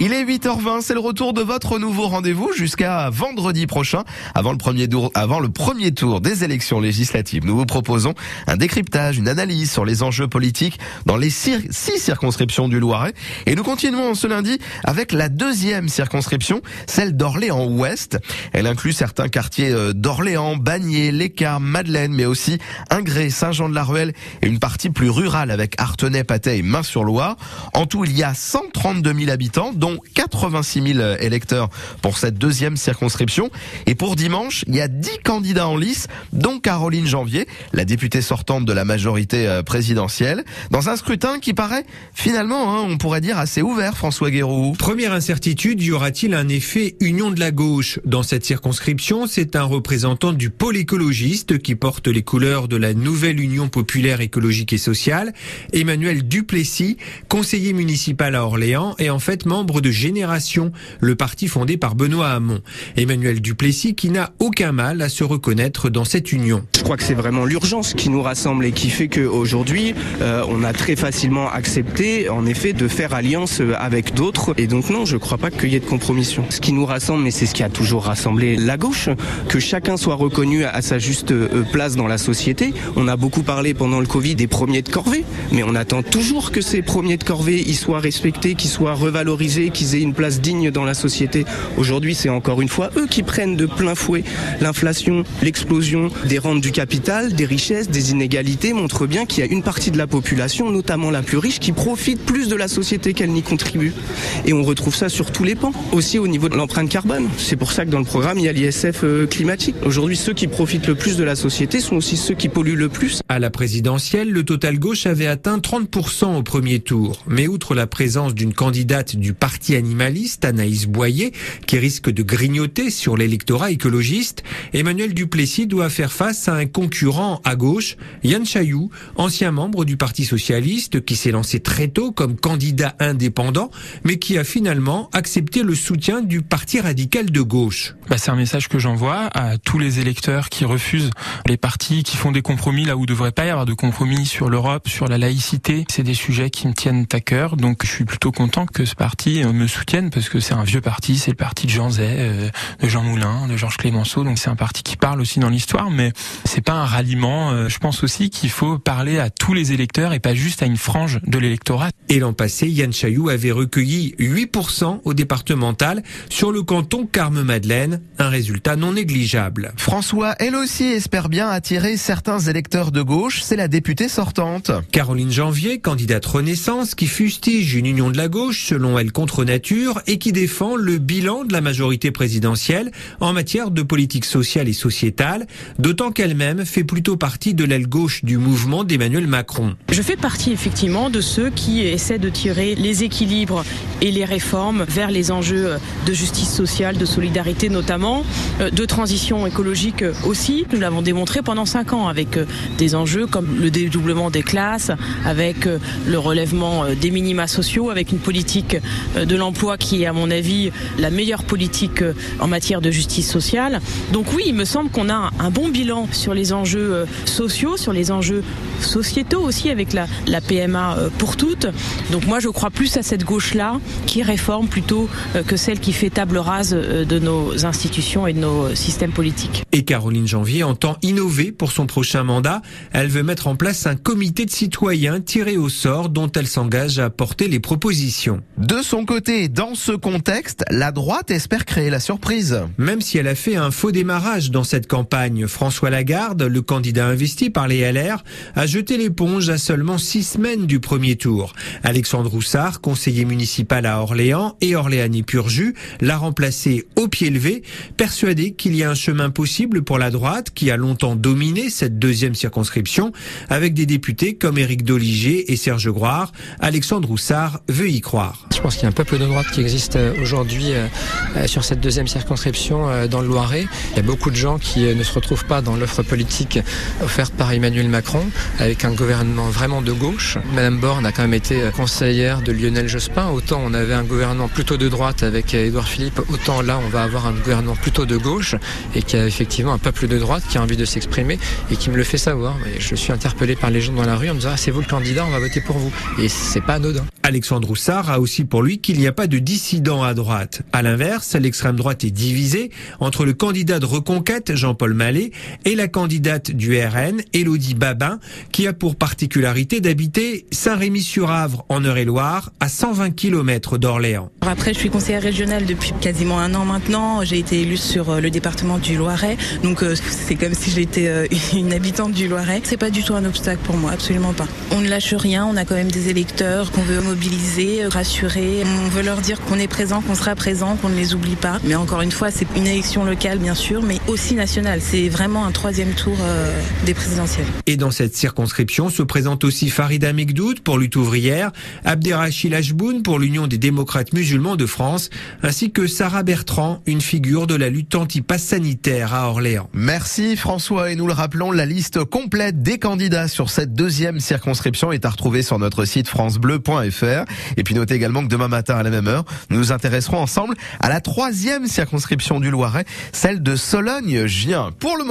Il est 8h20, c'est le retour de votre nouveau rendez-vous jusqu'à vendredi prochain, avant le, premier tour, des élections législatives. Nous vous proposons un décryptage, une analyse sur les enjeux politiques dans les six circonscriptions du Loiret. Et nous continuons ce lundi avec la deuxième circonscription, celle d'Orléans-Ouest. Elle inclut certains quartiers euh, d'Orléans, Bagné, Lécar, Madeleine, mais aussi Ingré, Saint-Jean-de-la-Ruelle et une partie plus rurale avec Artenay, Patay et Main-sur-Loire. En tout, il y a 132 000 habitants, 86 000 électeurs pour cette deuxième circonscription. Et pour dimanche, il y a 10 candidats en lice, dont Caroline Janvier, la députée sortante de la majorité euh, présidentielle, dans un scrutin qui paraît finalement, hein, on pourrait dire, assez ouvert, François Guéroux. Première incertitude, y aura-t-il un effet union de la gauche Dans cette circonscription, c'est un représentant du pôle écologiste qui porte les couleurs de la nouvelle Union populaire écologique et sociale, Emmanuel Duplessis, conseiller municipal à Orléans et en fait membre de Génération, le parti fondé par Benoît Hamon. Emmanuel Duplessis qui n'a aucun mal à se reconnaître dans cette union. Je crois que c'est vraiment l'urgence qui nous rassemble et qui fait qu'aujourd'hui, euh, on a très facilement accepté, en effet, de faire alliance avec d'autres. Et donc non, je ne crois pas qu'il y ait de compromission. Ce qui nous rassemble, mais c'est ce qui a toujours rassemblé la gauche, que chacun soit reconnu à sa juste euh, place dans la société. On a beaucoup parlé pendant le Covid des premiers de corvée, mais on attend toujours que ces premiers de corvée y soient respectés, qu'ils soient revalorisés qu'ils aient une place digne dans la société. Aujourd'hui, c'est encore une fois eux qui prennent de plein fouet l'inflation, l'explosion des rentes du capital, des richesses, des inégalités, montre bien qu'il y a une partie de la population, notamment la plus riche, qui profite plus de la société qu'elle n'y contribue. Et on retrouve ça sur tous les pans, aussi au niveau de l'empreinte carbone. C'est pour ça que dans le programme, il y a l'ISF euh, climatique. Aujourd'hui, ceux qui profitent le plus de la société sont aussi ceux qui polluent le plus. À la présidentielle, le total gauche avait atteint 30% au premier tour. Mais outre la présence d'une candidate du parti parti animaliste, Anaïs Boyer, qui risque de grignoter sur l'électorat écologiste, Emmanuel Duplessis doit faire face à un concurrent à gauche, Yann Chailloux, ancien membre du Parti socialiste, qui s'est lancé très tôt comme candidat indépendant, mais qui a finalement accepté le soutien du Parti radical de gauche. Bah, c'est un message que j'envoie à tous les électeurs qui refusent les partis qui font des compromis là où il devrait pas y avoir de compromis sur l'Europe, sur la laïcité. C'est des sujets qui me tiennent à cœur, donc je suis plutôt content que ce parti me soutiennent parce que c'est un vieux parti, c'est le parti de Jean Zay, euh, de Jean Moulin, de Georges Clémenceau, donc c'est un parti qui parle aussi dans l'histoire, mais c'est pas un ralliement. Euh, je pense aussi qu'il faut parler à tous les électeurs et pas juste à une frange de l'électorat. Et l'an passé, Yann Chailloux avait recueilli 8% au départemental sur le canton Carme-Madeleine, un résultat non négligeable. François, elle aussi, espère bien attirer certains électeurs de gauche, c'est la députée sortante. Caroline Janvier, candidate Renaissance, qui fustige une union de la gauche, selon elle, contre nature et qui défend le bilan de la majorité présidentielle en matière de politique sociale et sociétale, d'autant qu'elle-même fait plutôt partie de l'aile gauche du mouvement d'Emmanuel Macron. Je fais partie effectivement de ceux qui essaient de tirer les équilibres et les réformes vers les enjeux de justice sociale, de solidarité notamment, euh, de transition écologique aussi. Nous l'avons démontré pendant cinq ans avec euh, des enjeux comme le dédoublement des classes, avec euh, le relèvement des minima sociaux, avec une politique de l'emploi qui est à mon avis la meilleure politique euh, en matière de justice sociale. Donc oui, il me semble qu'on a un bon bilan sur les enjeux euh, sociaux, sur les enjeux sociétaux aussi avec la, la PMA pour toutes. Donc moi je crois plus à cette gauche-là qui réforme plutôt que celle qui fait table rase de nos institutions et de nos systèmes politiques. Et Caroline Janvier entend innover pour son prochain mandat. Elle veut mettre en place un comité de citoyens tiré au sort dont elle s'engage à porter les propositions. De son côté, dans ce contexte, la droite espère créer la surprise. Même si elle a fait un faux démarrage dans cette campagne, François Lagarde, le candidat investi par les LR, a jeté l'éponge à seulement six semaines du premier tour. Alexandre Roussard, conseiller municipal à Orléans et Orléanie Purju, l'a remplacé au pied levé, persuadé qu'il y a un chemin possible pour la droite qui a longtemps dominé cette deuxième circonscription avec des députés comme Éric Doliger et Serge Groire. Alexandre Roussard veut y croire. Je pense qu'il y a un peuple de droite qui existe euh, aujourd'hui euh, euh, sur cette deuxième circonscription dans le Loiret. Il y a beaucoup de gens qui ne se retrouvent pas dans l'offre politique offerte par Emmanuel Macron, avec un gouvernement vraiment de gauche. Madame Borne a quand même été conseillère de Lionel Jospin. Autant on avait un gouvernement plutôt de droite avec Édouard Philippe, autant là on va avoir un gouvernement plutôt de gauche et qui a effectivement un peuple de droite qui a envie de s'exprimer et qui me le fait savoir. Je suis interpellé par les gens dans la rue en me disant ah, c'est vous le candidat, on va voter pour vous. Et c'est pas anodin. Alexandre Roussard a aussi pour lui qu'il n'y a pas de dissidents à droite. À l'inverse, l'extrême droite est divisée entre le candidat de Reconquête, Jean-Paul Mallet, et la candidate du RN, Élodie Babin, qui a pour particularité d'habiter Saint-Rémy-sur-Avre, en Eure-et-Loire, à 120 km d'Orléans. Après, je suis conseillère régionale depuis quasiment un an maintenant. J'ai été élue sur euh, le département du Loiret, donc euh, c'est comme si j'étais euh, une habitante du Loiret. C'est pas du tout un obstacle pour moi, absolument pas. On ne lâche rien, on a quand même des électeurs qu'on veut mobiliser, rassurer. Veut leur dire qu'on est présent, qu'on sera présent, qu'on ne les oublie pas. Mais encore une fois, c'est une élection locale, bien sûr, mais aussi nationale. C'est vraiment un troisième tour des présidentielles. Et dans cette circonscription se présente aussi Farida Migdoud pour Lutte ouvrière, Abderrachid Lachboun pour l'Union des démocrates musulmans de France, ainsi que Sarah Bertrand, une figure de la lutte anti-pass sanitaire à Orléans. Merci François et nous le rappelons, la liste complète des candidats sur cette deuxième circonscription est à retrouver sur notre site francebleu.fr. Et puis notez également que demain matin à la même heure, nous nous intéresserons ensemble à la troisième circonscription du Loiret, celle de Sologne-Gien. Pour le